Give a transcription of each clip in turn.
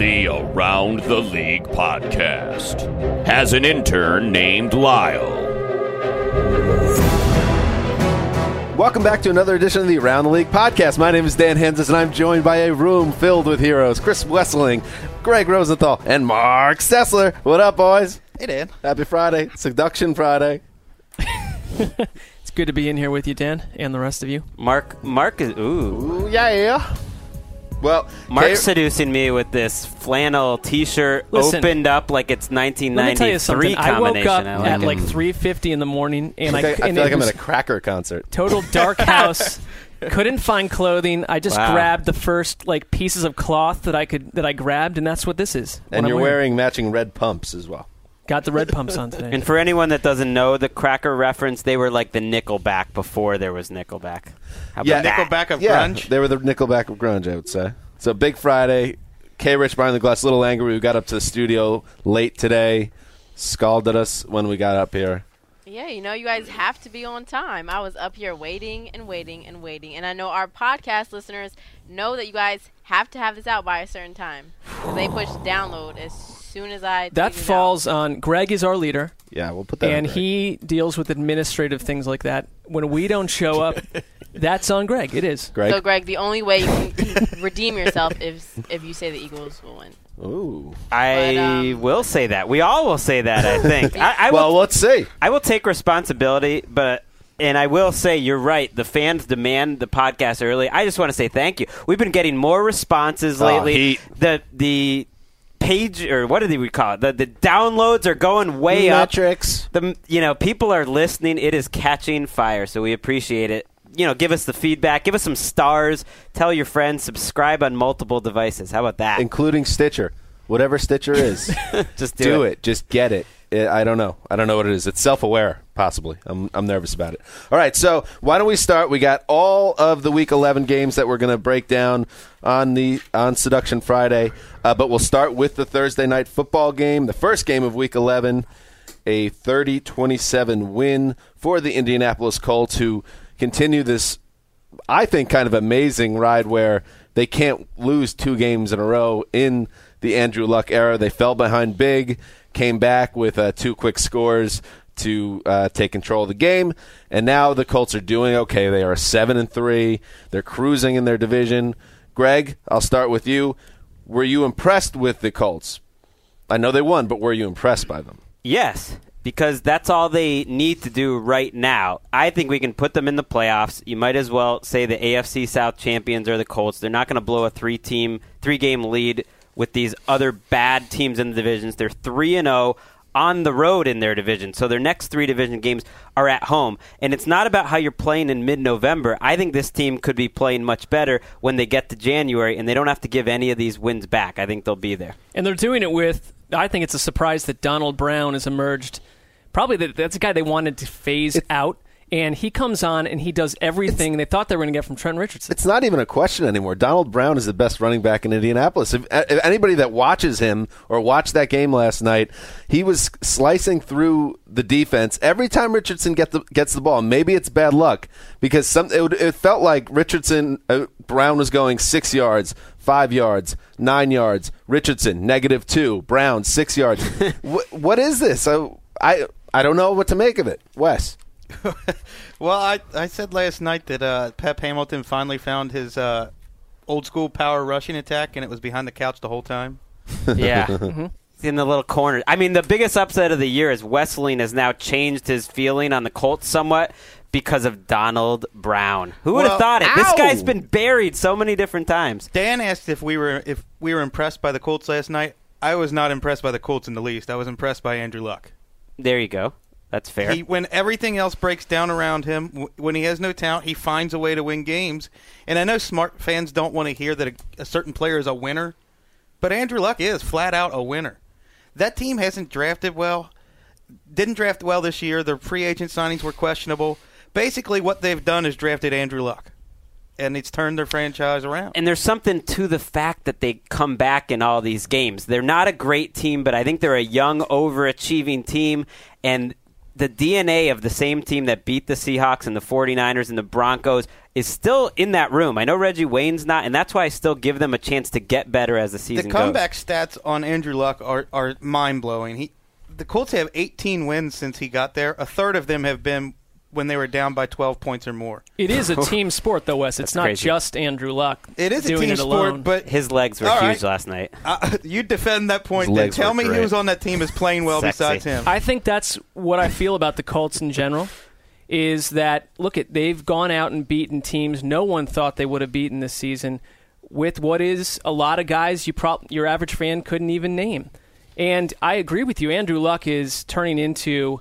The Around the League podcast has an intern named Lyle. Welcome back to another edition of the Around the League podcast. My name is Dan Hanzus, and I'm joined by a room filled with heroes Chris Wesseling, Greg Rosenthal, and Mark Sessler. What up, boys? Hey, Dan. Happy Friday. Seduction Friday. It's good to be in here with you, Dan, and the rest of you. Mark, Mark is ooh. Ooh, yeah. Well, Mark's K- seducing me with this flannel T-shirt Listen, opened up like it's Let me tell you 1993 something. I woke up I at like like 3:50 in the morning, and I, I, I and feel like I'm at a cracker concert. total dark house. Couldn't find clothing. I just Wow. grabbed the first like pieces of cloth that I could that I grabbed, and that's what this is. And you're wearing matching red pumps as well. Got the red pumps on today. And for anyone that doesn't know the Cracker reference, they were like the Nickelback before there was Nickelback. How about Yeah, that? Nickelback of yeah, grunge. they were the Nickelback of grunge, I would say. So big Friday. K. Rich behind the glass, a little angry. We got up to the studio late today. Scalded us when we got up here. Yeah, you know, you guys have to be on time. I was up here waiting and waiting and waiting. And I know our podcast listeners know that you guys have to have this out by a certain time. 'Cause they push download as soon as I. that tweet out. falls on Greg is our leader, Yeah, we'll put that. and on Greg. he deals with administrative things like that. When we don't show up, that's on Greg. It is. Greg. So, Greg, the only way you can redeem yourself is if you say the Eagles will win. Ooh. I But, um, will say that. We all will say that. I think. I, I Well, will. let's see. I will take responsibility, but and I will say you're right. The fans demand the podcast early. I just want to say thank you. We've been getting more responses Oh, lately. heat. The the page or what do we call it? The the downloads are going way up. Metrics. The you know people are listening. It is catching fire. So we appreciate it. You know, give us the feedback. Give us some stars. Tell your friends. Subscribe on multiple devices. How about that? including Stitcher. Whatever Stitcher is, Just do, do it. Just get it. I I don't know. I don't know what it is. It's self-aware, possibly. I'm, I'm nervous about it. All right, so why don't we start? We got all of the Week 11 games that we're going to break down on the on Seduction Friday, uh, but we'll start with the Thursday night football game, the first game of Week 11, a 30-27 win for the Indianapolis Colts, who continue this I think, kind of amazing ride where they can't lose two games in a row in the Andrew Luck era. They fell behind big, came back with uh, two quick scores to uh, take control of the game, and now the Colts are doing okay. They are seven and three. They're cruising in their division. Greg, I'll start with you. Were you impressed with the Colts? I know they won, but were you impressed by them? Yes, because that's all they need to do right now. I think we can put them in the playoffs. You might as well say the AFC South champions are the Colts. They're not going to blow a three team, three game lead with these other bad teams in the divisions. They're 3 and 0 on the road in their division. So their next 3 division games are at home. And it's not about how you're playing in mid-November. I think this team could be playing much better when they get to January and they don't have to give any of these wins back. I think they'll be there. And they're doing it with. I think it's a surprise that Donald Brown has emerged. Probably that that's a guy they wanted to phase out. And he comes on and he does everything they thought they were going to get from Trent Richardson. It's not even a question anymore. Donald Brown is the best running back in Indianapolis. If, if anybody that watches him or watched that game last night, he was slicing through the defense every time Richardson get the, gets the ball. Maybe it's bad luck because some it, it felt like Richardson uh, Brown was going six yards, five yards, nine yards. Richardson negative two, Brown six yards. what, what is this? I, I I don't know what to make of it. Wes. Well, I, I said last night that uh, Pep Hamilton finally found his uh, old school power rushing attack, and it was behind the couch the whole time. Yeah. He's in the little corner. I mean, the biggest upset of the year is Wesseling has now changed his feeling on the Colts somewhat because of Donald Brown. Who would have Well, thought it? This guy's been buried so many different times. Dan asked if we were if we were impressed by the Colts last night. I was not impressed by the Colts in the least. I was impressed by Andrew Luck. There you go. That's fair. He, when everything else breaks down around him, w- when he has no talent, he finds a way to win games. And I know smart fans don't want to hear that a, a certain player is a winner, but Andrew Luck is flat out a winner. That team hasn't drafted well, didn't draft well this year. Their free agent signings were questionable. Basically, what they've done is drafted Andrew Luck, and it's turned their franchise around. and there's something to the fact that they come back in all these games. They're not a great team, but I think they're a young, overachieving team. And the DNA of the same team that beat the Seahawks and the 49ers and the Broncos is still in that room. I know Reggie Wayne's not, and that's why I still give them a chance to get better as the season the comeback goes. stats on Andrew Luck are, are mind blowing. He, the Colts have 18 wins since he got there. A third of them have been when they were down by 12 points or more. It is a team sport, though, Wes. It's That's not crazy. just Andrew Luck. It is a doing team it sport, alone. but His legs were All huge right. last night. uh, you defend that point. His Then legs tell were me great. who's on that team is playing well Sexy. besides him. I think that's what I feel about the Colts in general. Is that look at they've gone out and beaten teams no one thought they would have beaten this season with what is a lot of guys you prob- your average fan couldn't even name. And I agree with you. Andrew Luck is turning into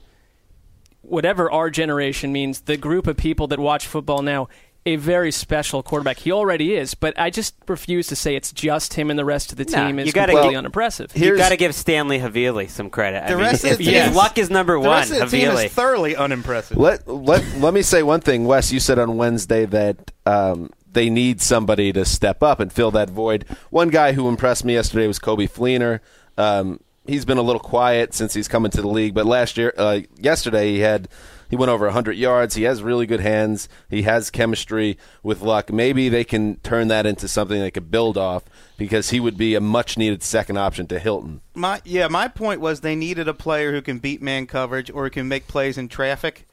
whatever our generation means, the group of people that watch football now, a very special quarterback. He already is, but I just refuse to say it's just him and the rest of the team you is gotta completely get- unimpressive. You Here's- got to give Stanley Havili some credit. I The mean, rest of the if team- Luck is number the one. rest of the team Havili. is thoroughly unimpressive. Let let let me say one thing, Wes. You said on Wednesday that um, they need somebody to step up and fill that void. One guy who impressed me yesterday was Coby Fleener. Um, he's been a little quiet since he's come into the league, but last year, uh, yesterday, he had he went over 100 yards. He has really good hands. He has chemistry with Luck. Maybe they can turn that into something they could build off because he would be a much needed second option to Hilton. My yeah, my point was they needed a player who can beat man coverage or can make plays in traffic.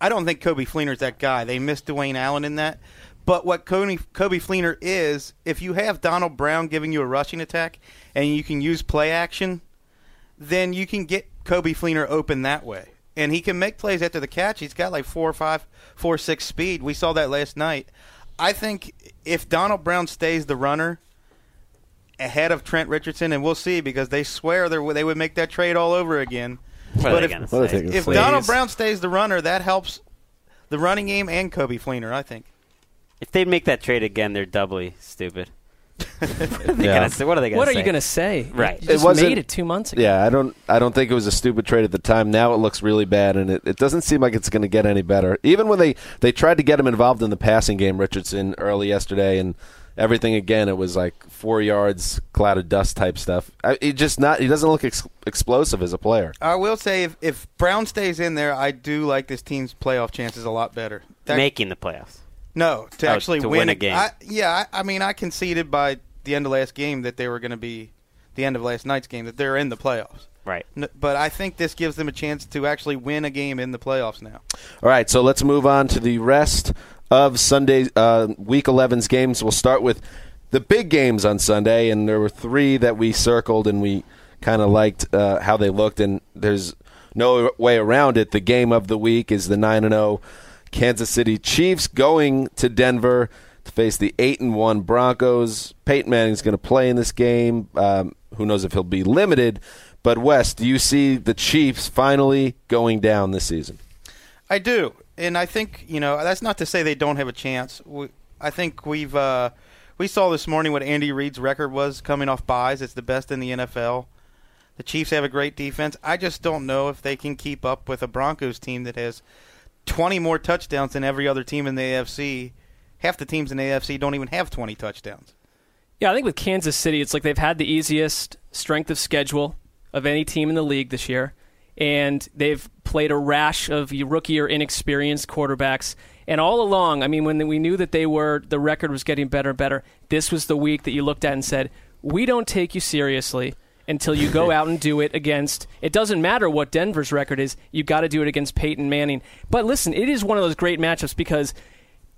I don't think Coby Fleener's that guy. They missed Dwayne Allen in that. But what Coby, Coby Fleener is, if you have Donald Brown giving you a rushing attack and you can use play action, then you can get Coby Fleener open that way. And he can make plays after the catch. He's got like four or five, four or six speed. We saw that last night. I think if Donald Brown stays the runner, ahead of Trent Richardson, and we'll see because they swear they they would make that trade all over again. What but they if, gonna What are say? they gonna if? Donald Brown stays the runner, that helps the running game and Coby Fleener. I think. If they make that trade again, they're doubly stupid. What are they Yeah. gonna say? What are they gonna What are you going to say? Right. You It just wasn't- made it two months ago. Yeah, I don't. I don't think it was a stupid trade at the time. Now it looks really bad, and it, it doesn't seem like it's going to get any better. Even when they they tried to get him involved in the passing game, Richardson early yesterday, and everything again, it was like four yards, cloud of dust type stuff. I, he just not. He doesn't look ex- explosive as a player. I will say if, if Brown stays in there, I do like this team's playoff chances a lot better. That- making the playoffs? No, to Oh, actually to win, win a game. I, yeah, I, I mean, I conceded by the end of last game that they were going to be the end of last night's game that they're in the playoffs. Right. N- But I think this gives them a chance to actually win a game in the playoffs now. All right, so let's move on to the rest of Sunday uh, Week 11's games. We'll start with the big games on Sunday, and there were three that we circled, and we kind of liked uh, how they looked. And there's no way around it. The game of the week is the nine and zero Kansas City Chiefs going to Denver to face the eight and one Broncos. Peyton Manning's going to play in this game. Um, who knows if he'll be limited? But West, do you see the Chiefs finally going down this season? I do, and I think you know that's not to say they don't have a chance. We, I think we've uh, we saw this morning what Andy Reid's record was coming off byes. It's the best in the NFL. The Chiefs have a great defense. I just don't know if they can keep up with a Broncos team that has 20 more touchdowns than every other team in the AFC. Half the teams in the AFC don't even have 20 touchdowns. Yeah, I think with Kansas City, it's like they've had the easiest strength of schedule of any team in the league this year, and they've played a rash of rookie or inexperienced quarterbacks. And all along, I mean, when we knew that they were, the record was getting better and better. This was the week that you looked at and said, "We don't take you seriously." Until you go out and do it against, it doesn't matter what Denver's record is, you got to do it against Peyton Manning. But listen, it is one of those great matchups because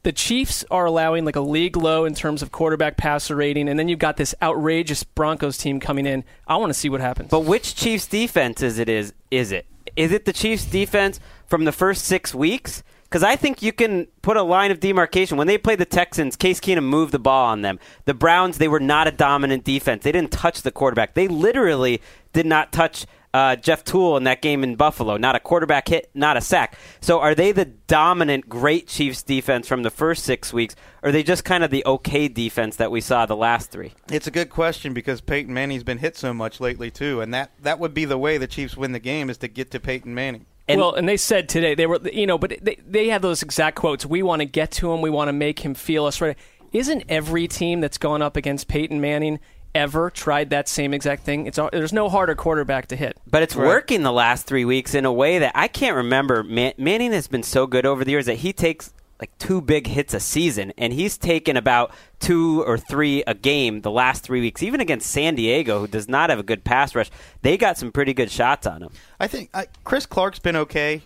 the Chiefs are allowing like a league low in terms of quarterback passer rating, and then you've got this outrageous Broncos team coming in. I want to see what happens. But which Chiefs defense is it? Is is it? Is it the Chiefs defense from the first six weeks? Because I think you can put a line of demarcation. When they played the Texans, Case Keenum moved the ball on them. The Browns, they were not a dominant defense. They didn't touch the quarterback. They literally did not touch uh, Jeff Tuel in that game in Buffalo. Not a quarterback hit, not a sack. So are they the dominant, great Chiefs defense from the first six weeks? Or are they just kind of the okay defense that we saw the last three? It's a good question because Peyton Manning's been hit so much lately too, and that that would be the way the Chiefs win the game is to get to Peyton Manning. And well, and they said today they were, you know, but they they have those exact quotes. We want to get to him. We want to make him feel us right. Isn't every team that's gone up against Peyton Manning ever tried that same exact thing? It's there's no harder quarterback to hit. But it's right. working the last three weeks in a way that I can't remember. Man- Manning has been so good over the years that he takes like two big hits a season, and he's taken about two or three a game the last three weeks. Even against San Diego, who does not have a good pass rush, they got some pretty good shots on him. I think uh, Chris Clark's been okay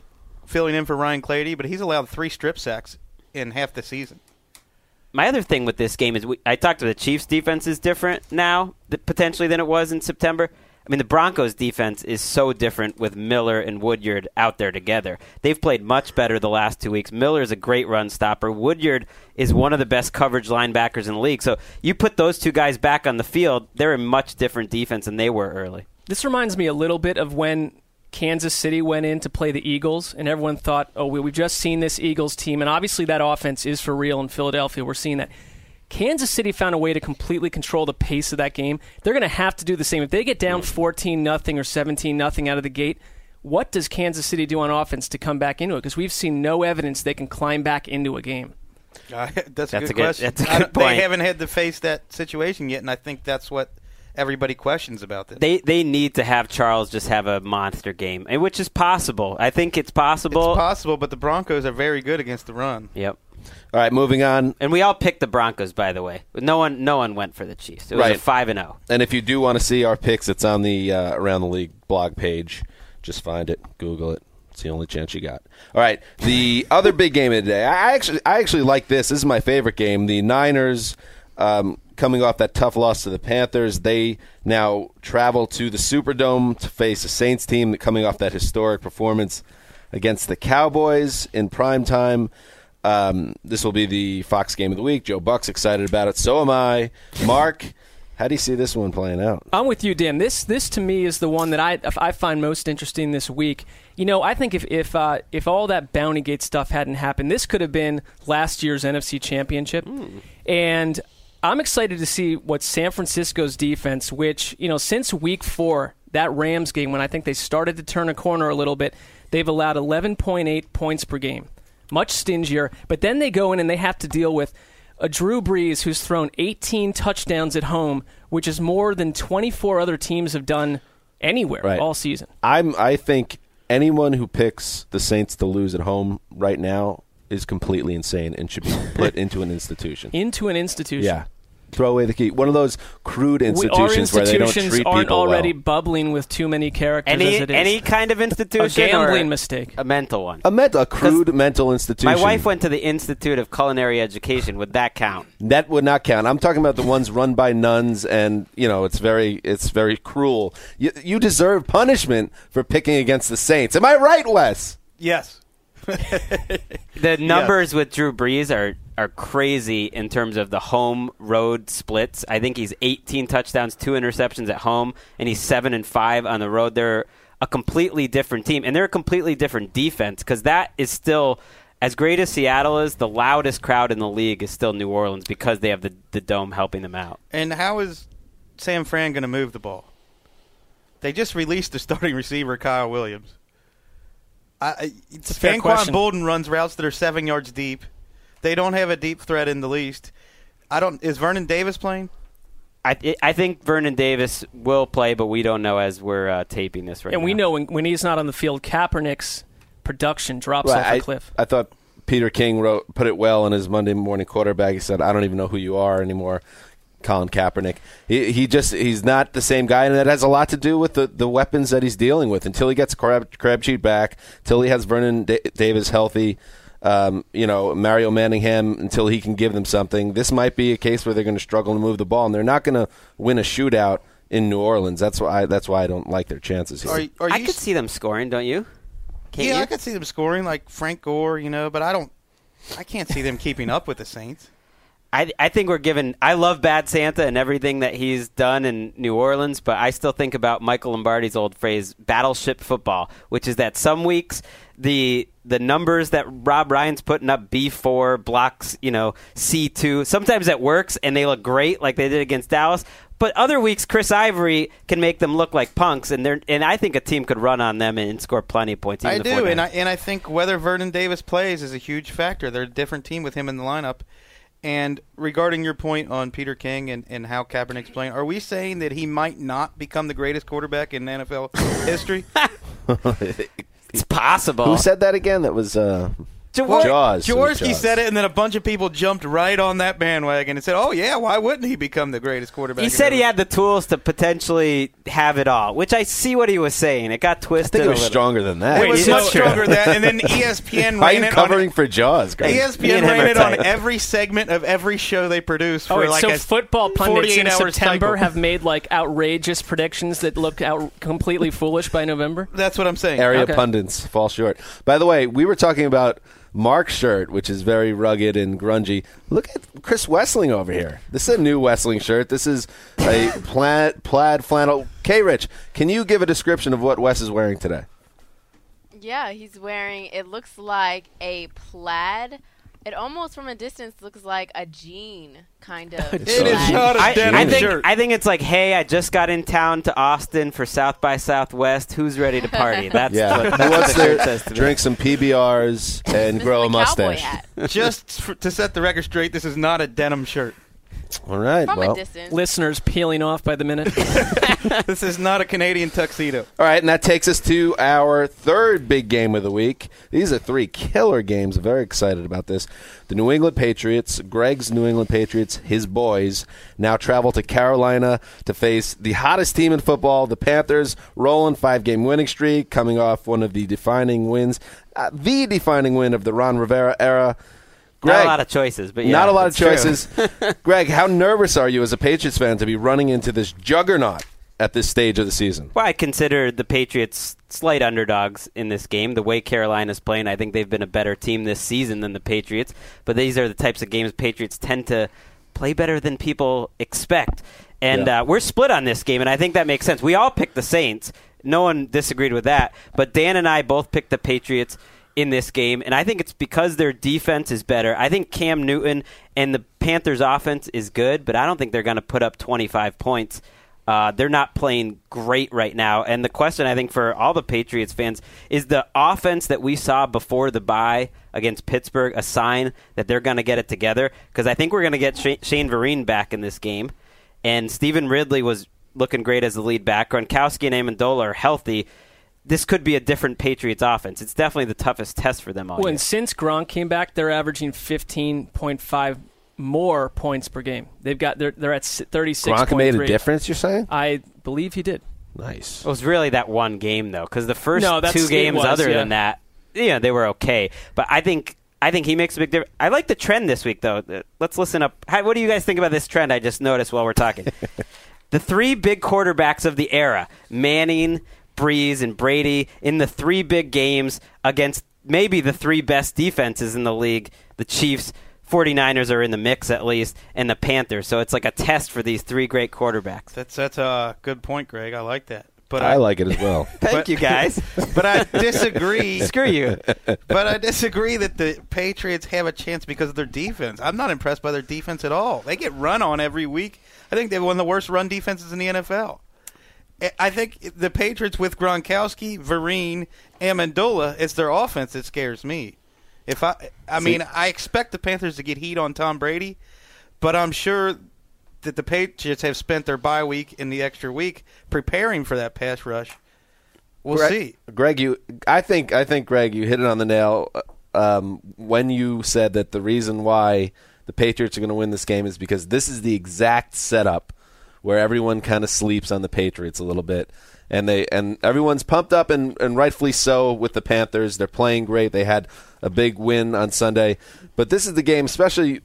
filling in for Ryan Clady, but he's allowed three strip sacks in half the season. My other thing with this game is we, I talked to the Chiefs' defense is different now, potentially than it was in September. I mean, the Broncos' defense is so different with Miller and Woodyard out there together. They've played much better the last two weeks. Miller is a great run stopper. Woodyard is one of the best coverage linebackers in the league. So you put those two guys back on the field, they're a much different defense than they were early. This reminds me a little bit of when Kansas City went in to play the Eagles, and everyone thought, oh, we've just seen this Eagles team. And obviously, that offense is for real in Philadelphia. We're seeing that. Kansas City found a way to completely control the pace of that game. They're going to have to do the same. If they get down 14 nothing or 17 nothing out of the gate, what does Kansas City do on offense to come back into it? Because we've seen no evidence they can climb back into a game. Uh, that's, a that's good a good, question. That's a good They haven't had to face that situation yet, and I think that's what everybody questions about this. They they need to have Charles just have a monster game, which is possible. I think it's possible. It's possible, but the Broncos are very good against the run. Yep. All right, moving on. And we all picked the Broncos, by the way. No one, no one went for the Chiefs. It was Right. a five and oh. zero. And if you do want to see our picks, it's on the uh, Around the League blog page. Just find it, Google it. It's the only chance you got. All right, the other big game of the day. I actually, I actually like this. This is my favorite game. The Niners, um, coming off that tough loss to the Panthers, they now travel to the Superdome to face a Saints team coming off that historic performance against the Cowboys in prime time. Um, this will be the Fox game of the week. Joe Buck's excited about it. So am I. Mark, how do you see this one playing out? I'm with you, Dan. This this to me is the one that I I find most interesting this week. You know, I think if if uh, if all that Bounty Gate stuff hadn't happened, this could have been last year's NFC Championship, and I'm excited to see what San Francisco's defense, which you know since Week Four, that Rams game when I think they started to turn a corner a little bit, they've allowed 11.8 points per game, much stingier. But then they go in and they have to deal with a Drew Brees who's thrown 18 touchdowns at home, which is more than 24 other teams have done anywhere Right. all season. I'm. I think anyone who picks the Saints to lose at home right now is completely insane and should be put into an institution. Into an institution. Yeah, throw away the key. One of those crude We- institutions, where they don't institutions treat aren't people already well. bubbling with too many characters Any as it is. any kind of a institution gambling or mistake. a mental one. A, ment- a crude mental institution. My wife went to the Institute of Culinary Education. Would that count? That would not count. I'm talking about the ones run by nuns, and you know it's very it's very cruel. You, you deserve punishment for picking against the Saints. Am I right, Wes? Yes. The numbers with Drew Brees are are crazy in terms of the home road splits. I think he's 18 touchdowns, two interceptions at home, and he's seven and five on the road. They're a completely different team, and they're a completely different defense because that is still. As great as Seattle is, the loudest crowd in the league is still New Orleans because they have the, the dome helping them out. And how is Sam Fran going to move the ball? They just released the starting receiver, Kyle Williams. I, I- a fair Anquan question. Boldin runs routes that are seven yards deep. They don't have a deep threat in the least. I don't. Is Vernon Davis playing? I, I think Vernon Davis will play, but we don't know as we're uh, taping this right and now. we know when, when he's not on the field, Kaepernick's production drops Right, off I, a cliff. I thought Peter King wrote put it well in his Monday morning quarterback. He said, "I don't even know who you are anymore." Colin Kaepernick. He, he just he's not the same guy, and that has a lot to do with the, the weapons that he's dealing with. Until he gets Crab, Crabtree back, until he has Vernon da- Davis healthy, um, you know Mario Manningham, until he can give them something. This might be a case where they're going to struggle to move the ball, and they're not going to win a shootout in New Orleans. That's why I, that's why I don't like their chances here. Are, you- are I you could see them scoring, don't you? Can't yeah, you? I could see them scoring like Frank Gore, you know, but I don't. I can't see them keeping up with the Saints. I, I think we're given. I love Bad Santa and everything that he's done in New Orleans, but I still think about Michael Lombardi's old phrase, "battleship football," which is that some weeks the the numbers that Rob Ryan's putting up B four blocks, you know C two. Sometimes that works and they look great, like they did against Dallas. But other weeks, Chris Ivory can make them look like punks, and they're and I think a team could run on them and score plenty of points. I the do, and I and I think whether Vernon Davis plays is a huge factor. They're a different team with him in the lineup. And regarding your point on Peter King and, and how Kaepernick's playing, are we saying that he might not become the greatest quarterback in NFL history? it's possible. Who said that again? That was uh, Well, Jaws. Jaworski Jaws. said it, and then a bunch of people jumped right on that bandwagon and said, "Oh yeah, why wouldn't he become the greatest quarterback?" He in said he had the tools to potentially have it all, which I see what he was saying. It got I twisted. think it a was little. stronger than that. It was Wait, much stronger than that, and then ESPN Why are ran you it covering on. for Jaws, Greg? ESPN and him ran it on every segment of every show they produce for Oh, wait, like so a football pundits 48 in hour September cycle. have made like outrageous predictions that look out completely foolish by November. That's what I'm saying. Area Okay. pundits fall short. By the way, we were talking about Mark's shirt, which is very rugged and grungy. Look at Chris Wesseling over here. This is a new Wesseling shirt. This is a plaid, plaid flannel. K. Rich, can you give a description of what Wes is wearing today? Yeah, he's wearing. It looks like a plaid. It almost, from a distance, looks like a jean kind of. It is not a I, denim I think shirt. I think it's like, hey, I just got in town to Austin for South by Southwest. Who's ready to party? That's Yeah, what, he that's wants what the shirt says to me. drink some PBRs and grow a is a cowboy mustache. Just for, to set the record straight, this is not a denim shirt. All right, From well, a distance. Listeners peeling off by the minute. This is not a Canadian tuxedo. All right, and that takes us to our third big game of the week. These are three killer games. Very excited about this. The New England Patriots, Greg's New England Patriots, his boys, now travel to Carolina to face the hottest team in football, the Panthers, rolling five game winning streak, coming off one of the defining wins, uh, the defining win of the Ron Rivera era. Greg, Not a lot of choices, but yeah, not a lot of choices. Greg, how nervous are you as a Patriots fan to be running into this juggernaut at this stage of the season? Well, I consider the Patriots slight underdogs in this game. The way Carolina's playing, I think they've been a better team this season than the Patriots. But these are the types of games Patriots tend to play better than people expect. And Yeah. uh, we're split on this game, and I think that makes sense. We all picked the Saints. No one disagreed with that. But Dan and I both picked the Patriots in this game, and I think it's because their defense is better. I think Cam Newton and the Panthers' offense is good, but I don't think they're going to put up 25 points. Uh, they're not playing great right now. And the question, I think, for all the Patriots fans is the offense that we saw before the bye against Pittsburgh a sign that they're going to get it together? Because I think we're going to get Sh- Shane Vereen back in this game. And Stevan Ridley was looking great as the lead back. Gronkowski and Amendola are healthy. This could be a different Patriots offense. It's definitely the toughest test for them all When year. since Gronk came back, they're averaging 15.5 more points per game. They've got they're they're at thirty six. Gronk made a difference, you're saying? I believe he did. Nice. It was really that one game though, because the first No, two games, was, other yeah. than that, yeah, they were okay. But I think I think he makes a big difference. I like the trend this week though. Uh, Let's listen up. How, what do you guys think about this trend? I just noticed while we're talking. the three big quarterbacks of the era: Manning, Brees, and Brady in the three big games against maybe the three best defenses in the league: the Chiefs. 49ers are in the mix at least, and the Panthers. So it's like a test for these three great quarterbacks. That's that's a good point, Greg. I like that. But I like it as well. Thank But- you guys. But I disagree. Screw you. but I disagree that the Patriots have a chance because of their defense. I'm not impressed by their defense at all. They get run on every week. I think they have one of the worst run defenses in the NFL. I- I think the Patriots with Gronkowski, Vereen, Amendola, it's their offense that scares me. If I, I mean, I expect the Panthers to get heat on Tom Brady, but I'm sure that the Patriots have spent their bye week and the extra week preparing for that pass rush. We'll Greg, see. Greg. You, I think, I think, Greg, you hit it on the nail uh, um, when you said that the reason why the Patriots are going to win this game is because this is the exact setup where everyone kind of sleeps on the Patriots a little bit, and they and everyone's pumped up and, and rightfully so with the Panthers. They're playing great. They had a big win on Sunday, but this is the game, especially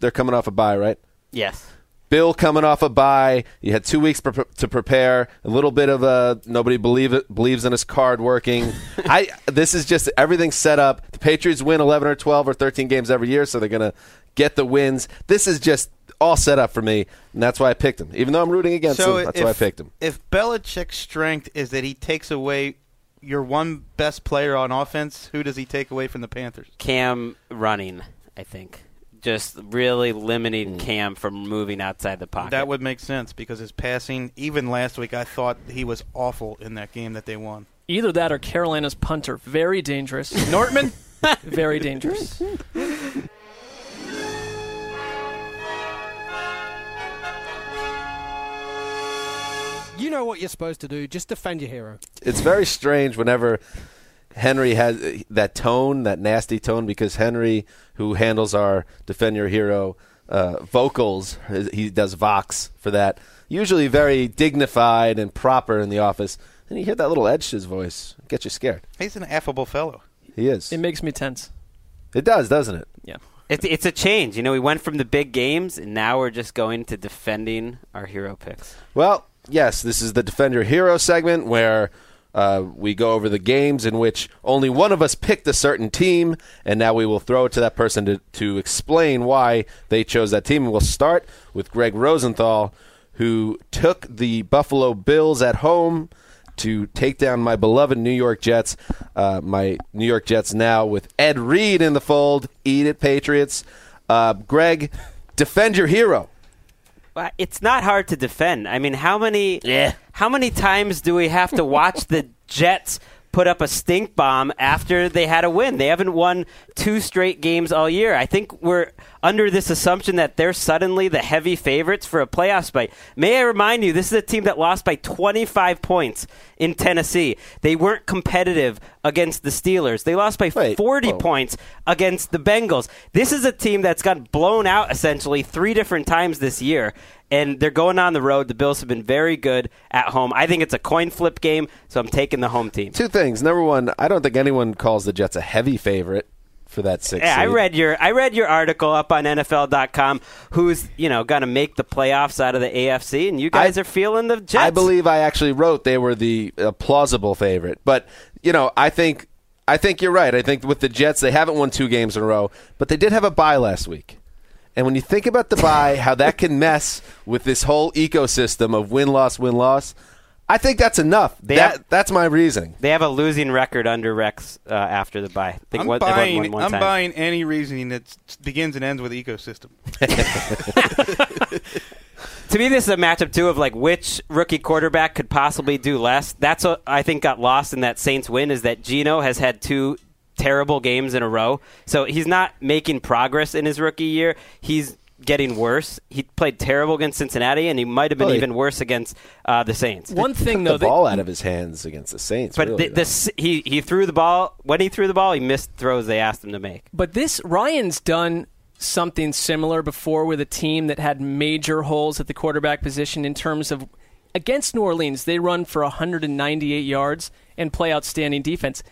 they're coming off a bye, right? Yes. Bill coming off a bye. You had two weeks pre- to prepare. A little bit of a nobody believe it, believes in his card working. I this is just everything set up. The Patriots win eleven or twelve or thirteen games every year, so they're gonna get the wins. This is just all set up for me, and that's why I picked him. Even though I'm rooting against So him, that's if, why I picked him. If Belichick's strength is that he takes away your one best player on offense, who does he take away from the Panthers? Cam running, I think. Just really limiting hmm. Cam from moving outside the pocket. That would make sense because his passing, even last week, I thought he was awful in that game that they won. Either that or Carolina's punter. Very dangerous. Nortman, very dangerous. You know what you're supposed to do. Just defend your hero. It's very strange whenever Henry has that tone, that nasty tone, because Henry, who handles our Defend Your Hero uh, vocals, he does Vox for that. Usually very dignified and proper in the office. And you hear that little edge to his voice, it gets you scared. He's an affable fellow. He is. It makes me tense. It does, doesn't it? Yeah. It's, it's a change. You know, we went from the big games, and now we're just going to defending our hero picks. Well, yes, this is the Defender Hero segment where uh, we go over the games in which only one of us picked a certain team, and now we will throw it to that person to, to explain why they chose that team. And we'll start with Greg Rosenthal, who took the Buffalo Bills at home to take down my beloved New York Jets. Uh, my New York Jets now with Ed Reed in the fold. Eat it, Patriots. Uh, Greg, defend your hero. Well, It's not hard to defend. I mean, how many how many times do we have to watch the Jets put up a stink bomb after they had a win? They haven't won two straight games all year. I think we're under this assumption that they're suddenly the heavy favorites for a playoff spot. May I remind you, this is a team that lost by 25 points in Tennessee. They weren't competitive against the Steelers. They lost by Wait, 40 whoa. points against the Bengals. This is a team that's got blown out essentially three different times this year, and they're going on the road. The Bills have been very good at home. I think it's a coin flip game, so I'm taking the home team. Two things. Number one, I don't think anyone calls the Jets a heavy favorite for that six. Yeah, I read your I read your article up on NFL.com. Who's you know going to make the playoffs out of the AFC, and you guys I- are feeling the Jets. I believe I actually wrote they were the uh, plausible favorite, but you know, I think I think you're right. I think with the Jets, they haven't won two games in a row, but they did have a bye last week. And when you think about the bye, how that can mess with this whole ecosystem of win loss win loss, I think that's enough. They that have- that's my reasoning. they have a losing record under Rex uh, after the bye. I think I'm what- buying. one- one I'm time. buying any reasoning that begins and ends with ecosystem. To me, this is a matchup too of like which rookie quarterback could possibly do less. That's what I think got lost in that Saints win is that Geno has had two terrible games in a row, so he's not making progress in his rookie year. He's getting worse. He played terrible against Cincinnati, and he might have been Well, he- even worse against uh, the Saints. One thing Took though, the that- ball out of his hands against the Saints. But really, the, the, he he threw the ball when he threw the ball. He missed throws they asked him to make. But this Ryan's done something similar before with a team that had major holes at the quarterback position in terms of against New Orleans, they run for 198 yards and play outstanding defense.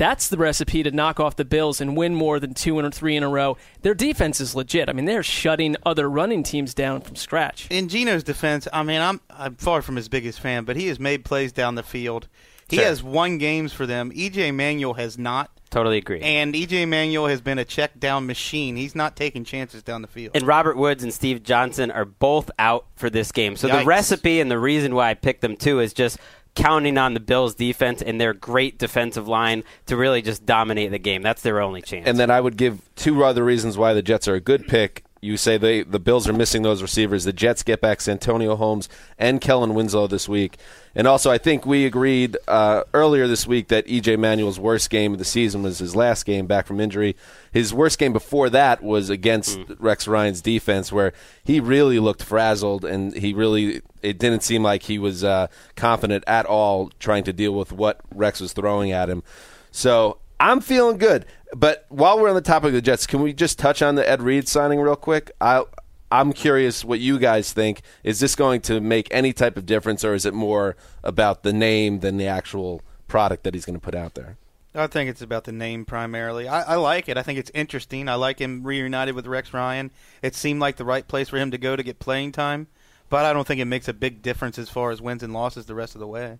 That's the recipe to knock off the Bills and win more than two and three in a row. Their defense is legit. I mean, they're shutting other running teams down from scratch. In Geno's defense, I mean, I'm I'm far from his biggest fan, but he has made plays down the field. He Sure. has won games for them. EJ Manuel has not, Totally agree. and EJ Manuel has been a check down machine. He's not taking chances down the field. and Robert Woods and Steve Johnson are both out for this game. So the recipe and the reason why I picked them too is just counting on the Bills defense and their great defensive line to really just dominate the game. That's their only chance. And then I would give two other reasons why the Jets are a good pick you say they the Bills are missing those receivers. The Jets get back Santonio Holmes and Kellen Winslow this week, and also I think we agreed uh, earlier this week that EJ Manuel's worst game of the season was his last game back from injury. His worst game before that was against Rex Ryan's defense, where he really looked frazzled and he really it didn't seem like he was uh, confident at all trying to deal with what Rex was throwing at him. So I'm feeling good. But while we're on the topic of the Jets, can we just touch on the Ed Reed signing real quick? I I'm curious what you guys think. Is this going to make any type of difference, or is it more about the name than the actual product that he's going to put out there? I think it's about the name primarily. I, I like it. I think it's interesting. I like him reunited with Rex Ryan. It seemed like the right place for him to go to get playing time, but I don't think it makes a big difference as far as wins and losses the rest of the way.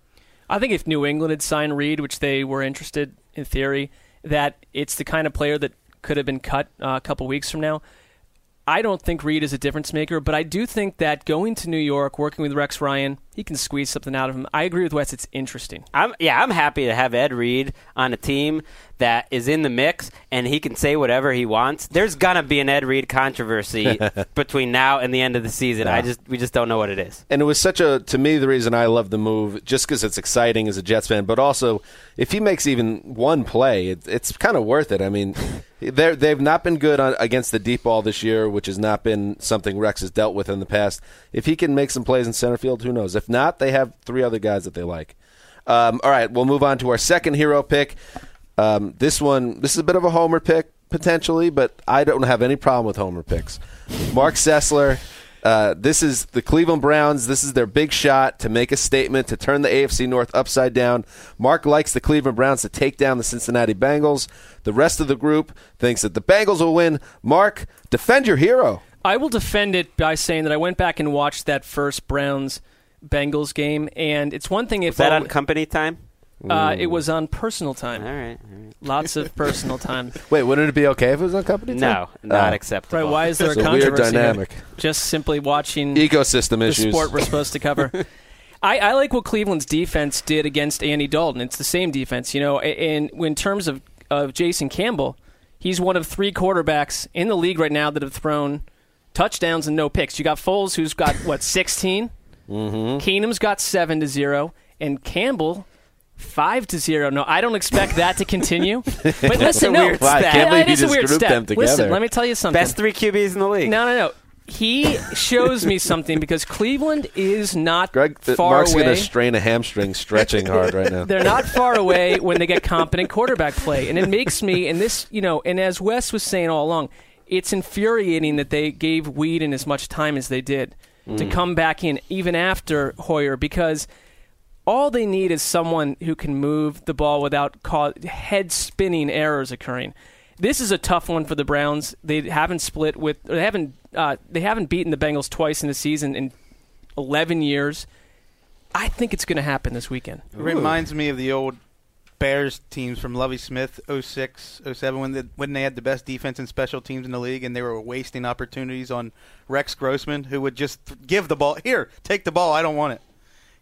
I think if New England had signed Reed, which they were interested in theory, that it's the kind of player that could have been cut uh, a couple weeks from now. I don't think Reed is a difference maker, but I do think that going to New York, working with Rex Ryan, he can squeeze something out of him. I agree with Wes; it's interesting. I'm yeah, I'm happy to have Ed Reed on a team that is in the mix and he can say whatever he wants. There's gonna be an Ed Reed controversy between now and the end of the season. I just we just don't know what it is. And it was such a to me the reason I love the move just because it's exciting as a Jets fan, but also if he makes even one play, it, it's kind of worth it. I mean, they they've not been good on, against the deep ball this year, which has not been something Rex has dealt with in the past. If he can make some plays in center field, who knows? If not, they have three other guys that they like. Um, all right, we'll move on to our second hero pick. Um, this one, this is a bit of a homer pick potentially, but I don't have any problem with homer picks. Mark Sessler. Uh, this is the Cleveland Browns. This is their big shot to make a statement to turn the AFC North upside down. Mark likes the Cleveland Browns to take down the Cincinnati Bengals. The rest of the group thinks that the Bengals will win. Mark, defend your hero. I will defend it by saying that I went back and watched that first Browns Bengals game, and it's one thing if Is that all- on company time? uh, it was on personal time. All right. all right. Lots of personal time. Wait, wouldn't it be okay if it was on company? time? No, not Oh. acceptable. Right? Why is there a a weird controversy? there? dynamic. Just simply watching Ecosystem the issues. sport we're supposed to cover. I, I like what Cleveland's defense did against Andy Dalton. It's the same defense, you know. And in terms of of Jason Campbell, he's one of three quarterbacks in the league right now that have thrown touchdowns and no picks. You got Foles, who's got what 16. Mm-hmm. Keenum's got seven to zero, and Campbell. Five to zero. No, I don't expect that to continue. But listen, a no, weird Wow, I can't Yeah, believe it you a just weird grouped step. them Listen, let me tell you something. Best three QBs in the league. No, no, no. He shows me something because Cleveland is not Greg, th- far Mark's away. going to strain a hamstring stretching hard right now. They're not far away when they get competent quarterback play, and it makes me and this, you know, and as Wes was saying all along, it's infuriating that they gave Weed Weeden as much time as they did to come back in even after Hoyer because all they need is someone who can move the ball without ca- head spinning errors occurring. This is a tough one for the Browns. They haven't split with or they haven't uh, they haven't beaten the Bengals twice in a season in 11 years. I think it's going to happen this weekend. It reminds me of the old Bears teams from Lovie Smith 06, 07 when the, when they had the best defense and special teams in the league and they were wasting opportunities on Rex Grossman who would just give the ball, "Here, take the ball, I don't want it."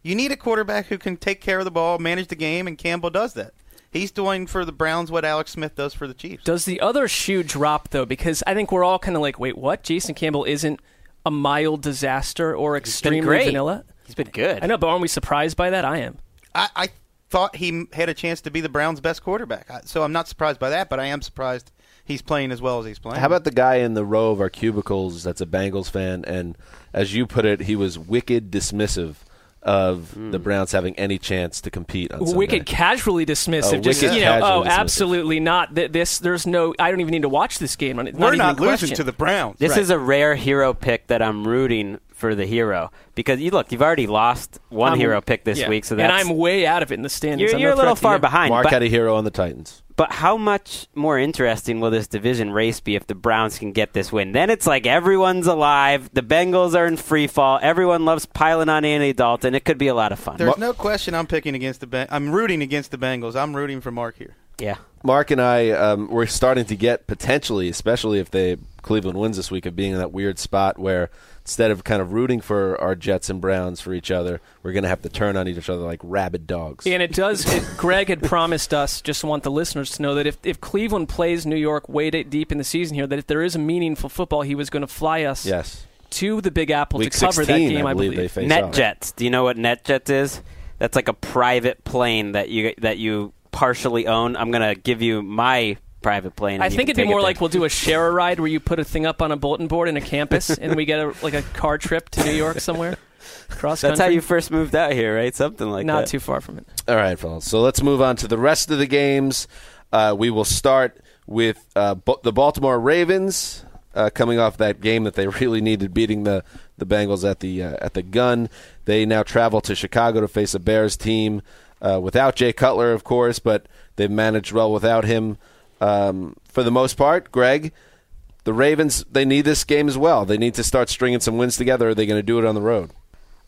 You need a quarterback who can take care of the ball, manage the game and Campbell does that. He's doing for the Browns what Alex Smith does for the Chiefs. Does the other shoe drop though? Because I think we're all kind of like, wait, what? Jason Campbell isn't a mild disaster or been extremely great. vanilla. He's been good. I know, but aren't we surprised by that? I am. I, I thought he had a chance to be the Browns' best quarterback, so I'm not surprised by that. But I am surprised he's playing as well as he's playing. How about the guy in the row of our cubicles that's a Bengals fan, and as you put it, he was wicked dismissive of hmm. the Browns having any chance to compete on Sunday. Wicked casually dismissive. Oh, just wicked you know, oh, dismissive. absolutely not. This, there's no. I don't even need to watch this game. It's We're even not losing question. to the Browns. This Right. is a rare hero pick that I'm rooting for the hero because you look, you've already lost one I'm- hero pick this yeah. week, so and that's I'm way out of it in the standings. you're, I'm you're no a little far you. behind. Mark but, had a hero on the Titans. but how much more interesting will this division race be if the Browns can get this win? Then it's like everyone's alive. The Bengals are in free fall. Everyone loves piling on Andy Dalton. It could be a lot of fun. There's no question I'm picking against the. Ben- I'm rooting against the Bengals. I'm rooting for Mark here. yeah. Mark and I, um, we're starting to get potentially, especially if they Cleveland wins this week of being in that weird spot where instead of kind of rooting for our Jets and Browns for each other, we're going to have to turn on each other like rabid dogs. And it does. It, Greg had promised us. Just want the listeners to know that if, if Cleveland plays New York way deep in the season here, that if there is a meaningful football, he was going to fly us yes. to the Big Apple Week to cover 16, that game. I believe they face off. NetJets. Do you know what NetJets is? That's like a private plane that you that you partially own. I'm gonna give you my private plane. I think it'd be take it more like we'll do a share a ride where you put a thing up on a bulletin board in a campus, and we get a like a car trip to New York somewhere. Cross That's how you first moved out here, right? Something like Not that. Not too far from it. All right, fellas. So let's move on to the rest of the games. Uh, we will start with uh, Bo- the Baltimore Ravens uh, coming off that game that they really needed, beating the, the Bengals at the uh, at the gun. They now travel to Chicago to face a Bears team uh, without Jay Cutler, of course, but they've managed well without him um, for the most part. Greg, the Ravens they need this game as well. They need to start stringing some wins together. Are they going to do it on the road?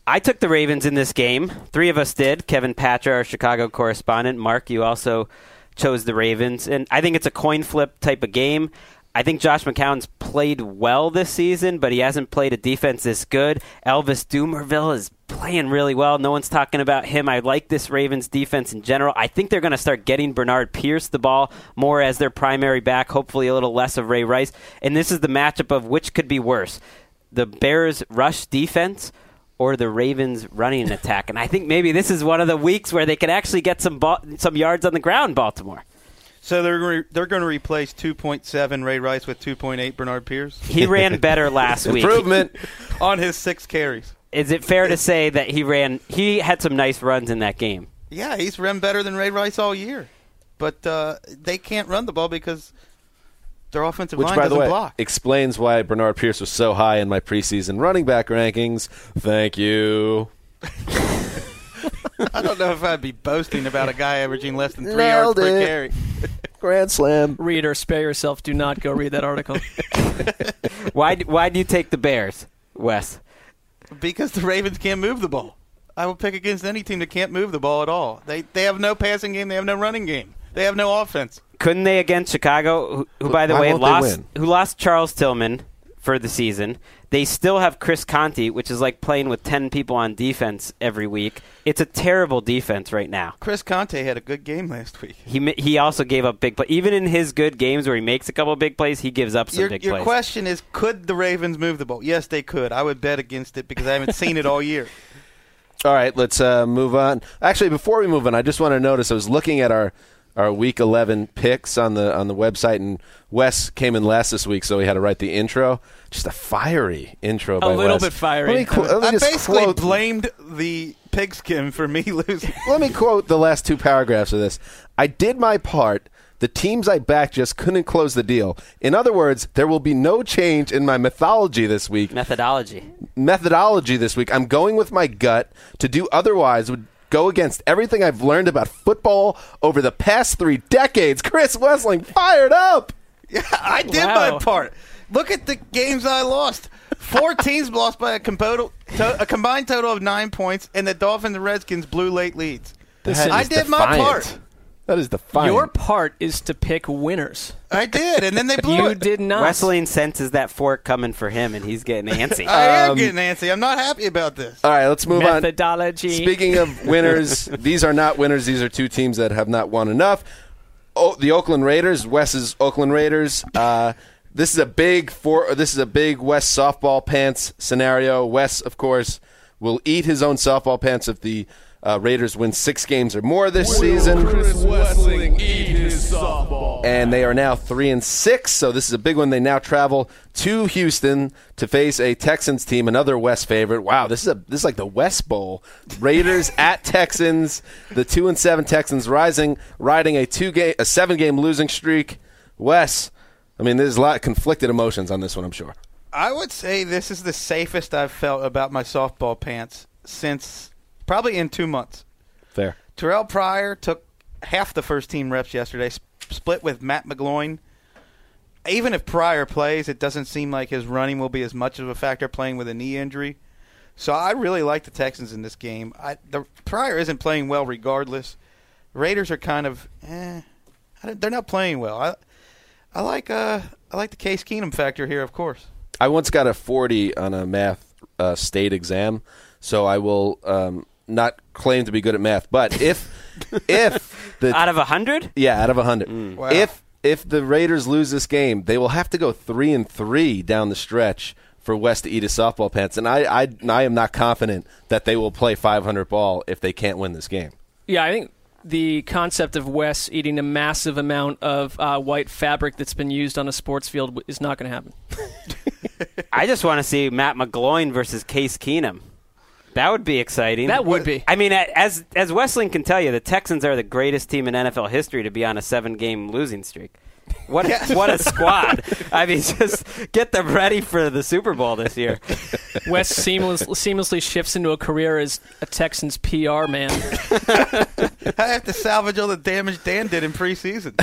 I took the Ravens in this game. Three of us did. Kevin Patra, our Chicago correspondent. Mark, you also chose the Ravens. And I think it's a coin flip type of game. I think Josh McCown's played well this season, but he hasn't played a defense this good. Elvis Dumervil is playing really well. No one's talking about him. I like this Ravens defense in general. I think they're going to start getting Bernard Pierce the ball more as their primary back, hopefully a little less of Ray Rice. And this is the matchup of which could be worse the Bears' rush defense or the Ravens' running attack. And I think maybe this is one of the weeks where they could actually get some some yards on the ground, Baltimore. So they're re- they're going to replace 2.7 Ray Rice with 2.8 Bernard Pierce He ran better last week. Improvement. on his six carries. Is it fair to say that he ran? He had some nice runs in that game. Yeah, he's run better than Ray Rice all year, but uh, they can't run the ball because their offensive Which, line by the doesn't way, block. explains why Bernard Pierce was so high in my preseason running back rankings. Thank you. I don't know if I'd be boasting about a guy averaging less than three Nailed yards per it. carry. Grand slam. Reader, spare yourself. Do not go read that article. Why? Why do you take the Bears, Wes? Because the Ravens can't move the ball. I will pick against any team that can't move the ball at all. They they have no passing game. They have no running game. They have no offense. Couldn't they against Chicago, who, who by the Why way won't they lost, win? who lost Charles Tillman for the season? They still have Chris Conte, which is like playing with ten people on defense every week. It's a terrible defense right now. Chris Conte had a good game last week. He he also gave up big plays. Even in his good games where he makes a couple big plays, he gives up some Your, big your plays. question is, could the Ravens move the ball? Yes, they could. I would bet against it because I haven't seen it all year. All right, let's uh, move on. Actually, before we move on, I just want to notice I was looking at our our week 11 picks on the on the website and Wes came in last this week so he had to write the intro just a fiery intro by a little Wes. bit fiery. let me, qu- let me I just basically quote, blamed the pigskin for me losing. let me quote the last two paragraphs of this I did my part the teams I backed just couldn't close the deal. In other words, there will be no change in my mythology this week. Methodology. methodology this week. I'm going with my gut. To do otherwise would go against everything I've learned about football over the past three decades. Chris Wesseling, fired up. Yeah, I did Wow. my part. Look at the games I lost. Four teams lost by a, compo- to- a combined total of nine points, and the Dolphins and Redskins blew late leads. That I is did my part. That is defiant. Your part is to pick winners. I did, and then they blew You it. did not. Wesseling senses that fork coming for him, and he's getting antsy. I am Um, getting antsy. I'm not happy about this. All right, let's move on. Methodology. Speaking of winners, these are not winners. These are two teams that have not won enough. Oh, the Oakland Raiders, Wes's Oakland Raiders. Uh, this is a big for. This is a big West softball pants scenario. Wes, of course, will eat his own softball pants if the uh, Raiders win six games or more this season. And they are now three and six, so this is a big one. They now travel to Houston to face a Texans team, another West favorite. Wow, this is a this is like the West Bowl. Raiders at Texans. The two and seven Texans rising, riding a two game, a seven game losing streak. Wes, I mean, there's a lot of conflicted emotions on this one. I'm sure. I would say this is the safest I've felt about my softball pants since probably in two months. Fair. Terrelle Pryor took half the first team reps yesterday, sp- split with Matt McGloin. Even if Pryor plays, it doesn't seem like his running will be as much of a factor playing with a knee injury. So I really like the Texans in this game. I, the Pryor isn't playing well regardless. Raiders are kind of, eh, they're not playing well. I, I like uh I like the Case Keenum factor here, of course. I once got a 40 on a math uh, state exam, so I will um, not claim to be good at math. But if if the Out of a hundred, yeah out of 100, Wow. if if the Raiders lose this game, they will have to go three and three down the stretch for West to eat his softball pants, and I I, I am not confident that they will play 500 ball if they can't win this game. Yeah, I think the concept of Wes eating a massive amount of uh, white fabric that's been used on a sports field is not going to happen. I just want to see Matt McGloin versus Case Keenum. That would be exciting. That would be. I mean, as as Wesseling can tell you, the Texans are the greatest team in NFL history to be on a seven-game losing streak. What a, what a squad! I mean, just get them ready for the Super Bowl this year. Wes seamless, seamlessly shifts into a career as a Texans PR man. I have to salvage all the damage Dan did in preseason.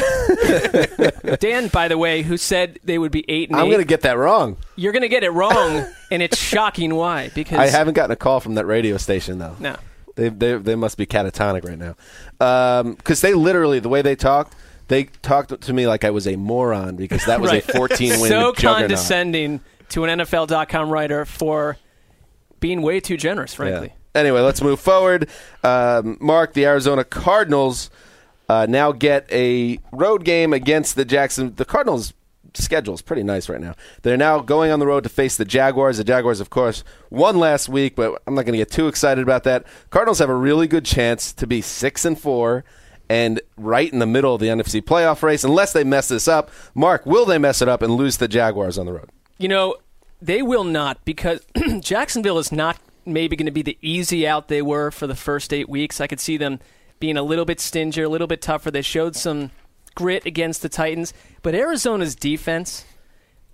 Dan, by the way, who said they would be eight and I'm eight, going to get that wrong. you're going to get it wrong, and it's shocking why. Because I haven't gotten a call from that radio station though. no, They they they must be catatonic right now, um, because they literally the way they talked, they talked to me like I was a moron because that was Right. a 14 win so condescending to an NFL.com writer for being way too generous, frankly. Yeah. Anyway, let's move forward. Um, Mark, the Arizona Cardinals uh, now get a road game against the Jackson. The Cardinals' schedule is pretty nice right now. They're now going on the road to face the Jaguars. The Jaguars, of course, won last week, but I'm not going to get too excited about that. Cardinals have a really good chance to be six and four. And right in the middle of the NFC playoff race, unless they mess this up. Mark, will they mess it up and lose the Jaguars on the road? You know, they will not because Jacksonville is not maybe going to be the easy out they were for the first eight weeks. I could see them being a little bit stingier, a little bit tougher. They showed some grit against the Titans, but Arizona's defense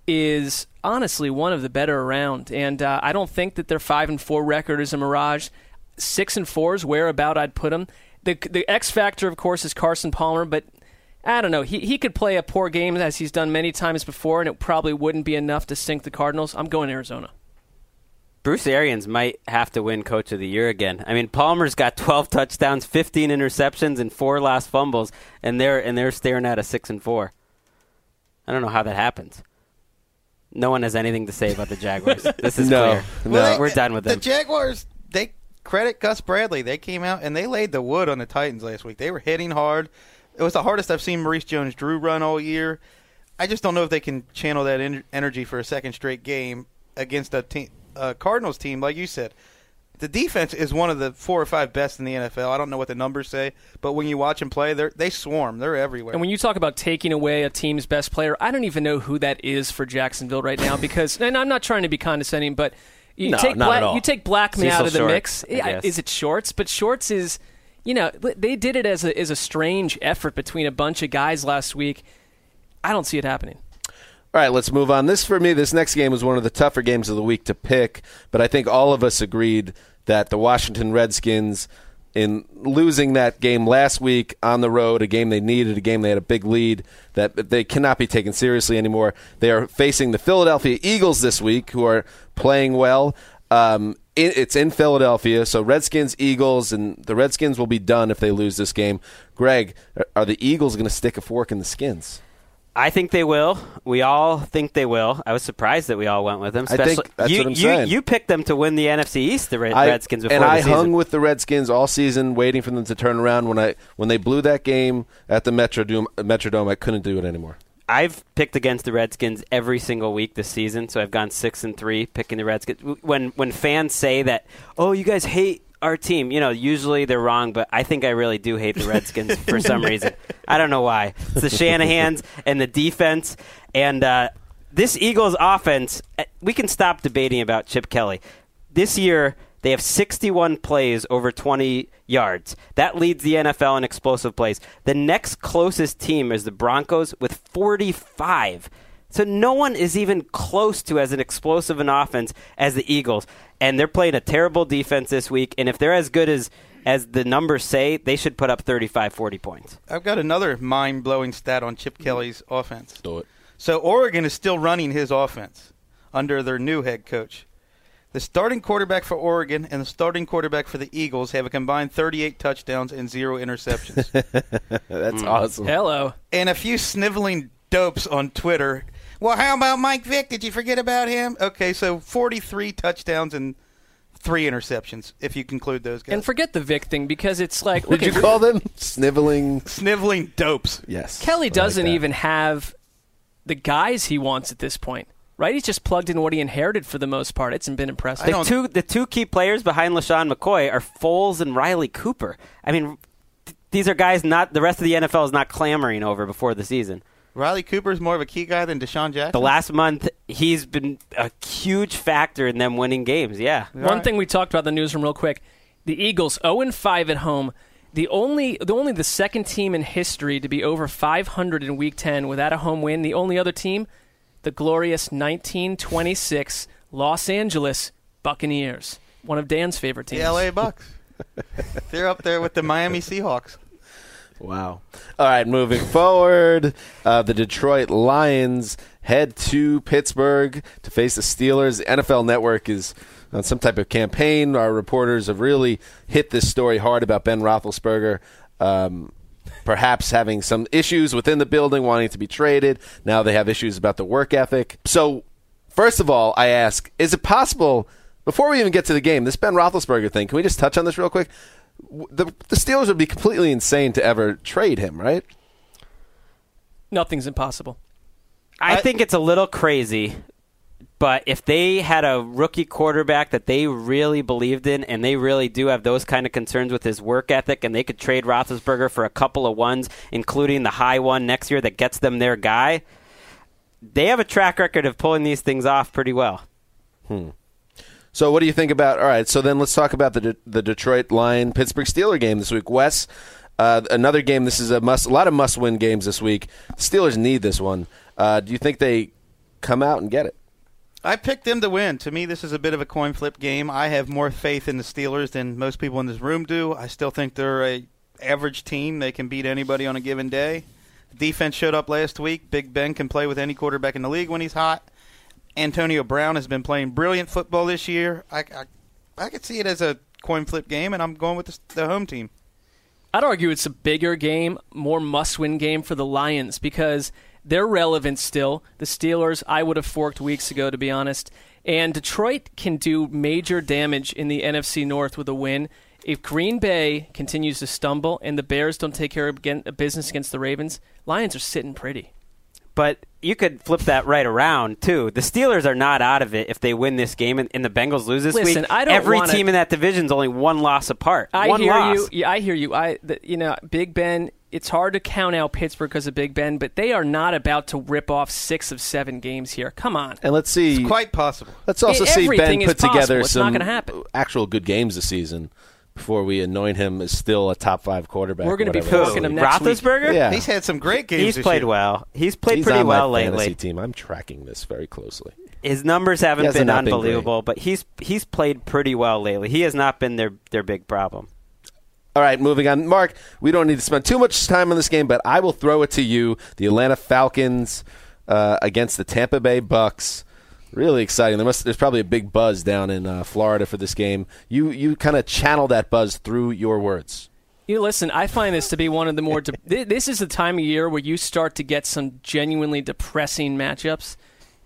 is honestly one of the better around, and uh, I don't think that their five and four record is a mirage. Six and four is where about I'd put them. The the X factor, of course, is Carson Palmer, but I don't know. He he could play a poor game as he's done many times before, and it probably wouldn't be enough to sink the Cardinals. I'm going Arizona. Bruce Arians might have to win Coach of the Year again. I mean, Palmer's got 12 touchdowns, 15 interceptions, and four lost fumbles, and they're and they're staring at a six and four. I don't know how that happens. No one has anything to say about the Jaguars. this is No, clear. no. We're done with The. Jaguars, they credit Gus Bradley. They came out and they laid the wood on the Titans last week. They were hitting hard. It was the hardest I've seen Maurice Jones-Drew run all year. I just don't know if they can channel that en- energy for a second straight game against a a Cardinals team, like you said. The defense is one of the four or five best in the NFL. I don't know what the numbers say, but when you watch them play, they they swarm. They're everywhere. And when you talk about taking away a team's best player, I don't even know who that is for Jacksonville right now because, and I'm not trying to be condescending, but you No, take not Black, at all. you take Blackmon Cecil out of the Short, mix. I Is it Shorts? But Shorts is, you know, they did it as a as a strange effort between a bunch of guys last week. I don't see it happening. All right, let's move on. This for me, this next game was one of the tougher games of the week to pick, but I think all of us agreed that the Washington Redskins, in losing that game last week on the road, a game they needed, a game they had a big lead, that they cannot be taken seriously anymore. They are facing the Philadelphia Eagles this week, who are playing well. Um, it, it's in Philadelphia, so Redskins, Eagles, and the Redskins will be done if they lose this game. Greg, are the Eagles going to stick a fork in the skins? I think they will. We all think they will. I was surprised that we all went with them. I think that's you, what I'm you, saying. you picked them to win the NFC East, the Red, I- Redskins, before and I season. hung with the Redskins all season, waiting for them to turn around. When I when they blew that game at the Metrodome, Metrodome I couldn't do it anymore. I've picked against the Redskins every single week this season, so I've gone six and three picking the Redskins. When when fans say that, oh, you guys hate our team, you know, usually they're wrong, but I think I really do hate the Redskins for some reason. I don't know why. It's the Shanahan's and the defense, and uh, this Eagles offense. uh, We can stop debating about Chip Kelly. This year. They have 61 plays over 20 yards. That leads the NFL in explosive plays. The next closest team is the Broncos with 45. So no one is even close to as an explosive an offense as the Eagles. And they're playing a terrible defense this week. And if they're as good as as the numbers say, they should put up 35, 40 points. I've got another mind blowing stat on Chip Kelly's offense. Do it. So Oregon is still running his offense under their new head coach. The starting quarterback for Oregon and the starting quarterback for the Eagles have a combined 38 touchdowns and zero interceptions. That's Hmm. awesome. Hello. and a few sniveling dopes on Twitter. Well, how about Mike Vick? Did you forget about him? Okay, so 43 touchdowns and three interceptions, if you conclude those guys. And forget the Vick thing because it's like Did you call them sniveling? Sniveling dopes. Yes. Kelly doesn't that. even have the guys he wants at this point, right? He's just plugged in what he inherited for the most part. It's been impressive. The two the two key players behind LeSean McCoy are Foles and Riley Cooper. I mean, th- these are guys not the rest of the NFL is not clamoring over before the season. Riley Cooper's more of a key guy than DeSean Jackson. The last month, he's been a huge factor in them winning games. Yeah. One thing we talked about in the newsroom real quick: the Eagles 0 and 5 at home. The only, the only the second team in history to be over 500 in Week 10 without a home win. The only other team, the glorious 1926 Los Angeles Buccaneers, one of Dan's favorite teams. The LA Bucks. They're up there with the Miami Seahawks. Wow. All right, moving forward, uh, the Detroit Lions head to Pittsburgh to face the Steelers. The NFL Network is on some type of campaign. Our reporters have really hit this story hard about Ben Roethlisberger. Um, perhaps having some issues within the building, wanting to be traded. Now they have issues about the work ethic. So, first of all, I ask: Is it possible? Before we even get to the game, this Ben Roethlisberger thing, can we just touch on this real quick? W- The, the Steelers would be completely insane to ever trade him, right? Nothing's impossible. I, think it's a little crazy, but if they had a rookie quarterback that they really believed in, and they really do have those kind of concerns with his work ethic, and they could trade Roethlisberger for a couple of ones, including the high one next year that gets them their guy, they have a track record of pulling these things off pretty well. Hmm. So, what do you think about? All right, so then let's talk about the De- the Detroit Lion Pittsburgh Steeler game this week. Wes, uh, another game. This is a must. A lot of must win games this week. Steelers need this one. Uh, do you think they come out and get it? I picked them to win. To me, this is a bit of a coin flip game. I have more faith in the Steelers than most people in this room do. I still think they're a average team. They can beat anybody on a given day. Defense showed up last week. Big Ben can play with any quarterback in the league when he's hot. Antonio Brown has been playing brilliant football this year. I, I, I could see it as a coin flip game, and I'm going with the, the home team. I'd argue it's a bigger game, more must-win game for the Lions because they're relevant still. The Steelers, I would have forked weeks ago, to be honest. And Detroit can do major damage in the NFC North with a win. If Green Bay continues to stumble and the Bears don't take care of business against the Ravens, Lions are sitting pretty. But you could flip that right around too. The Steelers are not out of it if they win this game and, and the Bengals lose this Listen, week. I don't Every wanna- team in that division is only one loss apart. I one hear loss. you. Yeah, I hear you. I, the, you know, Big Ben. It's hard to count out Pittsburgh because of Big Ben, but they are not about to rip off six of seven games here. Come on. And let's see. It's quite possible. Let's also Yeah, see Ben everything is put together. It's not some gonna happen. actual good games this season before we anoint him as still a top five quarterback. We're gonna be whatever. forking him next week. Roethlisberger? Yeah. He's had some great games. He's this played year. well. He's played He's pretty on my well fantasy lately. team. I'm tracking this very closely. His numbers haven't hasn't been not been unbelievable, but he's he's played pretty well lately. He has not been their their big problem. All right, moving on. Mark, we don't need to spend too much time on this game, but I will throw it to you. The Atlanta Falcons uh, against the Tampa Bay Bucks. Really exciting. There must, there's probably a big buzz down in uh, Florida for this game. You you kind of channel that buzz through your words. You listen. I find this to be one of the more. De- this is the time of year where you start to get some genuinely depressing matchups.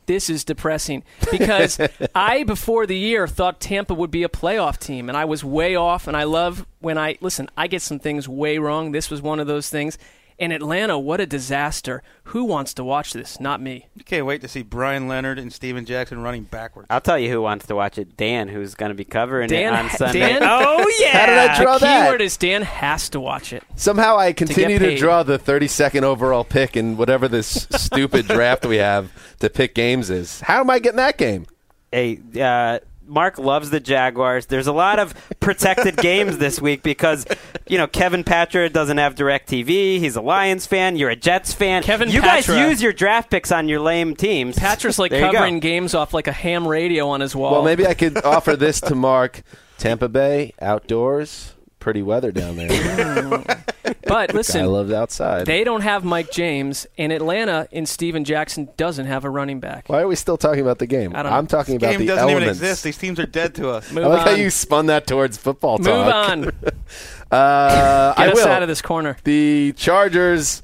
This is depressing because I before the year thought Tampa would be a playoff team, and I was way off. And I love when I listen. I get some things way wrong. This was one of those things. And Atlanta, what a disaster! Who wants to watch this? Not me. You can't wait to see Brian Leonard and Steven Jackson running backwards. I'll tell you who wants to watch it. Dan, who's going to be covering Dan, it on Sunday. Dan, oh yeah. How did I draw the that? The keyword is Dan has to watch it. Somehow I continue to, paid. draw the 32nd overall pick in whatever this stupid draft we have to pick games is. How am I getting that game? Hey, uh, Mark loves the Jaguars. There's a lot of protected games this week because, you know, Kevin Patra doesn't have direct TV. He's a Lions fan. You're a Jets fan. Kevin you guys use your draft picks on your lame teams. Patrick's like There you go. covering games off like a ham radio on his wall. Well, maybe I could offer this to Mark. Tampa Bay, outdoors, pretty weather down there. But listen, I listen, loved outside. they don't have Mike James, and Atlanta in Steven Jackson doesn't have a running back. Why are we still talking about the game? I don't I'm talking about game the doesn't elements. even exist. These teams are dead to us. Move I like on. how you spun that towards football Move talk. on. Uh, Get I us will. out of this corner. The Chargers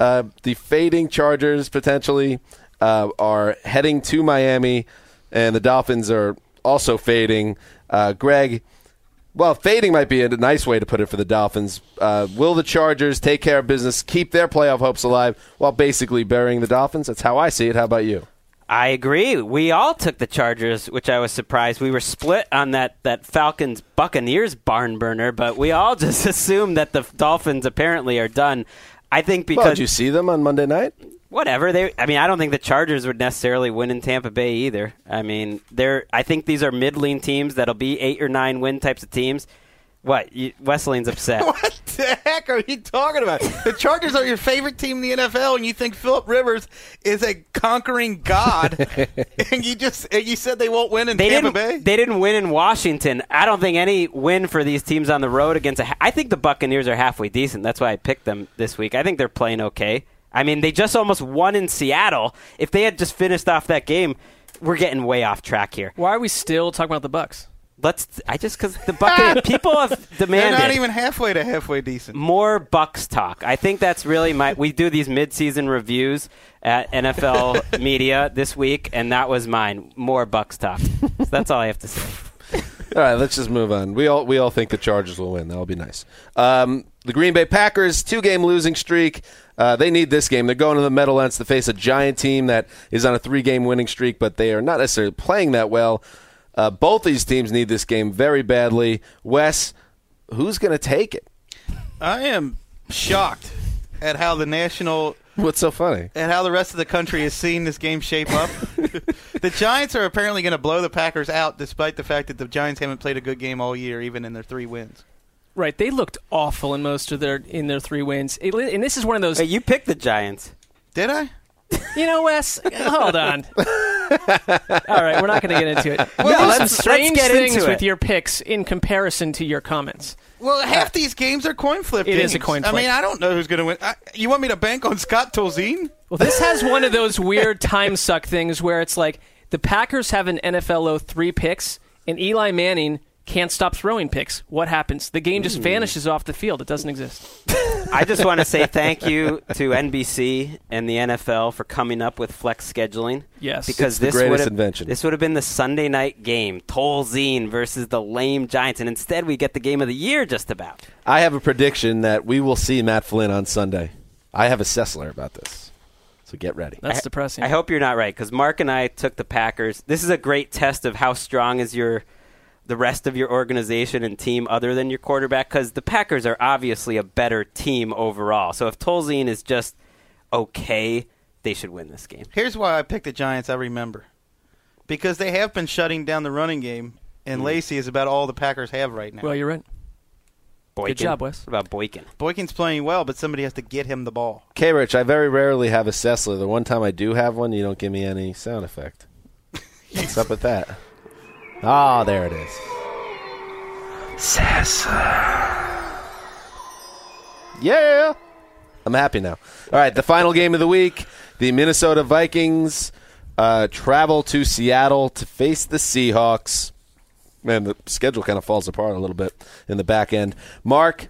uh, the fading Chargers potentially uh, are heading to Miami, and the Dolphins are also fading. Uh, Greg, well, fading might be a nice way to put it for the Dolphins. Uh, will the Chargers take care of business, keep their playoff hopes alive, while basically burying the Dolphins? That's how I see it. How about you? I agree. We all took the Chargers, which I was surprised. We were split on that, that Falcons Buccaneers barn burner, but we all just assumed that the Dolphins apparently are done. I think because well, did you see them on Monday night? Whatever. They i mean i don't think the chargers would necessarily win in tampa bay either. I mean they're i think these are mid-lean teams that'll be eight or nine win types of teams. What? You, Wesseling's upset. What the heck are you talking about? The Chargers are your favorite team in the NFL, and you think Philip Rivers is a conquering god, and you just and you said they won't win in they Tampa Bay. they didn't win in washington. I don't think any win for these teams on the road against a i think the buccaneers are halfway decent. That's why i picked them this week. I think they're playing okay i mean they just almost won in seattle if they had just finished off that game we're getting way off track here Why are we still talking about the Bucks? let's i just because the buccaneers people have demanded. They're not even halfway to halfway decent. more Bucks talk. I think that's really my. We do these midseason reviews at NFL Media this week, and that was mine. More Bucks talk. So that's all I have to say. All right, let's just move on. We all we all think the Chargers will win. That'll be nice. Um, the Green Bay Packers two game losing streak. Uh, they need this game. They're going to the Meadowlands to face a giant team that is on a three game winning streak, but they are not necessarily playing that well. Uh, both these teams need this game very badly. Wes, who's going to take it? I am shocked at how the national What's so funny? And how the rest of the country is seeing this game shape up. the Giants are apparently going to blow the Packers out, despite the fact that the Giants haven't played a good game all year, even in their three wins. Right, they looked awful in most of their in their three wins, It- and this is one of those. Hey, you picked the Giants. Did I? You know, Wes, hold on. All right, we're not going to get into it. Well, do let's- some let's strange get things into with your picks in comparison to your comments. Well, half uh, these games are coin flip It games. is a coin I mean, I don't know who's going to win. I, you want me to bank on Scott Tolzien? Well, this has one of those weird time suck things where it's like the Packers have an NFLO three picks, and Eli Manning can't stop throwing picks. What happens? The game just hmm. vanishes off the field. It doesn't exist. I just want to say thank you to NBC and the NFL for coming up with flex scheduling. Yes. because It's the this greatest would have invention. this would have been the Sunday night game, Tolzien versus the lame Giants, and instead we get the game of the year just about. I have a prediction that we will see Matt Flynn on Sunday. I have a Sessler about this, so get ready. That's I- depressing. I hope you're not right because Mark and I took the Packers. This is a great test of how strong is your the rest of your organization and team other than your quarterback because the Packers are obviously a better team overall. So if Tolzien is just okay, they should win this game. Here's why I picked the Giants. I remember because they have been shutting down the running game, and mm. Lacy is about all the Packers have right now. well, you're right. Boykin. job, Wes. What about Boykin? Boykin's playing well, but somebody has to get him the ball. K Rich, I very rarely have a Sessler. The one time I do have one, you don't give me any sound effect. What's up with that? Ah, there it is. Yeah. I'm happy now. All right, the final game of the week. The Minnesota Vikings uh, travel to Seattle to face the Seahawks. Man, the schedule kind of falls apart a little bit in the back end. Mark,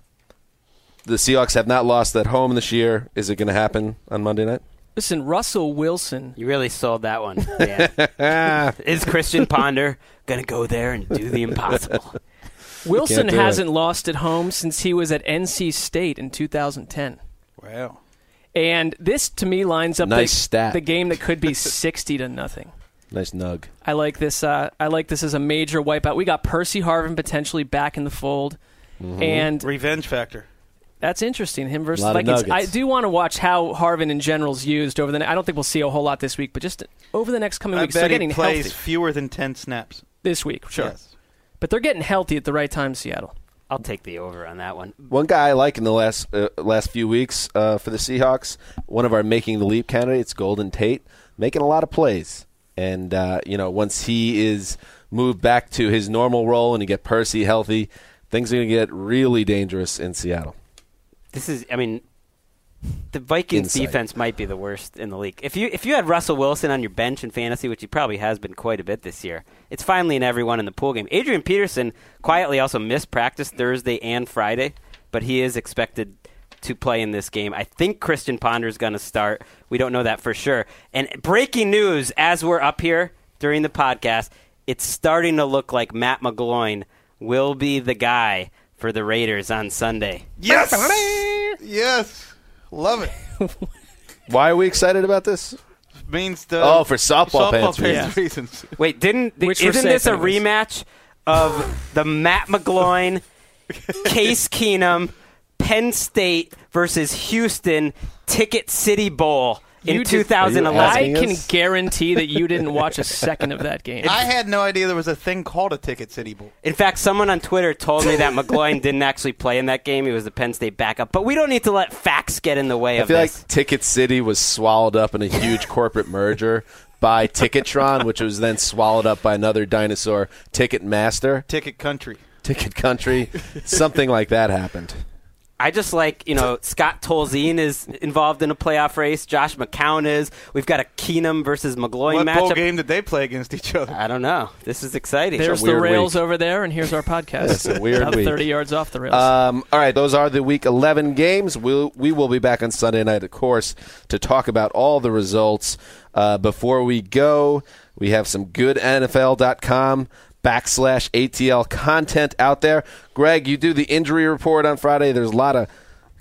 the Seahawks have not lost at home this year. Is it going to happen on Monday night? Listen, Russell Wilson. You really sold that one. Dan. is Christian Ponder going to go there and do the impossible? Wilson hasn't lost at home since he was at NC State in 2010. Wow. And this to me lines up Nice the, stat. the game that could be 60 to nothing. Nice nug. I like this. Uh, I like this as a major wipeout. We got Percy Harvin potentially back in the fold, Mm-hmm. and Revenge factor. That's interesting. Him versus Lot of Vikings. I do want to watch how Harvin in general is used over the. Ne- I don't think we'll see a whole lot this week, but just over the next coming I weeks, they're getting he plays healthy fewer than ten snaps. this week. Sure, Yes. but they're getting healthy at the right time. Seattle. I'll take the over on that one. One guy I like in the last uh, last few weeks uh, for the Seahawks, one of our making the leap candidates, Golden Tate, making a lot of plays. And uh, you know, once he is moved back to his normal role and you get Percy healthy, things are going to get really dangerous in Seattle. This is, I mean, the Vikings Insight. defense might be the worst in the league. If you if you had Russell Wilson on your bench in fantasy, which he probably has been quite a bit this year, it's finally in everyone in the pool game. Adrian Peterson quietly also missed practice Thursday and Friday, but he is expected to play in this game. I think Christian Ponder is going to start. We don't know that for sure. And breaking news as we're up here during the podcast, it's starting to look like Matt McGloin will be the guy for the Raiders on Sunday. Yes. yes. Love it. Why are we excited about this? Means the Oh, for softball, softball pants pants reasons. reasons. Wait, didn't Which isn't this a rematch of the Matt McGloin, Case Keenum, Penn State versus Houston Ticket City Bowl in You did- 2011? I can guarantee that you didn't watch a second of that game. I had no idea there was a thing called a Ticket City Bowl. In fact, someone on Twitter told me that McGloin didn't actually play in that game. He was the Penn State backup. But we don't need to let facts get in the way I of feel this. like Ticket City was swallowed up in a huge corporate merger by Ticketron, which was then swallowed up by another dinosaur, Ticketmaster, Ticket Country. Ticket Country. Something like that happened. I just like, you know, Scott Tolzien is involved in a playoff race. Josh McCown is. We've got a Keenum versus McGloin What bowl matchup. game did they play against each other? I don't know. This is exciting. There's the rails week. over there, and here's our podcast. It's a weird About week. 30 yards off the rails. Um, all right, those are the Week 11 games. We'll, we will be back on Sunday night, of course, to talk about all the results. Uh, before we go, we have some good NFL.com backslash ATL content out there. Greg, you do the injury report on Friday. There's a lot of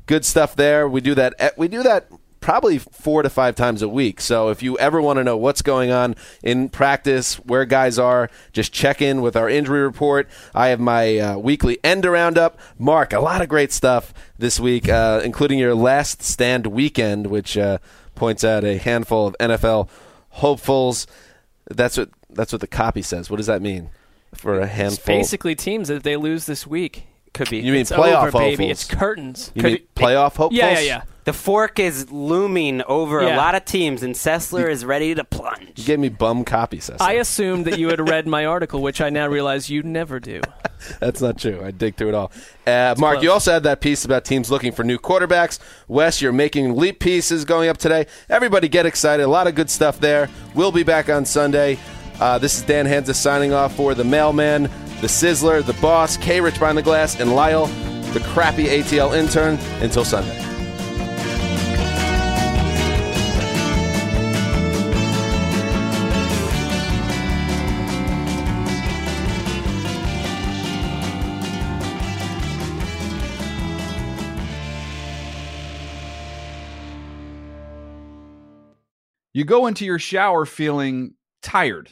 good stuff there. We do that. eh, We do that probably four to five times a week. So if you ever want to know what's going on in practice, where guys are, just check in with our injury report. I have my uh, weekly end around up. Mark, a lot of great stuff this week, uh, including your last stand weekend, which uh, points out a handful of NFL hopefuls. That's what that's what the copy says. What does that mean for a it's handful? basically teams that if they lose this week. Could be. You mean It's playoff over, baby. hopefuls? It's curtains. You mean playoff hopefuls? Yeah, yeah, yeah. The fork is looming over a lot of teams, and Sessler is ready to plunge. You gave me bum copy, Cecil. I assumed that you had read my article, which I now realize you never do. That's not true. I dig through it all. Uh, Mark, close. you also had that piece about teams looking for new quarterbacks. Wes, you're making leap pieces going up today. Everybody get excited. A lot of good stuff there. We'll be back on Sunday. Uh, this is Dan Hanzus signing off for the mailman, the sizzler, the boss, K Rich behind the glass, and Lyle, the crappy ATL intern. Until Sunday. You go into your shower feeling tired,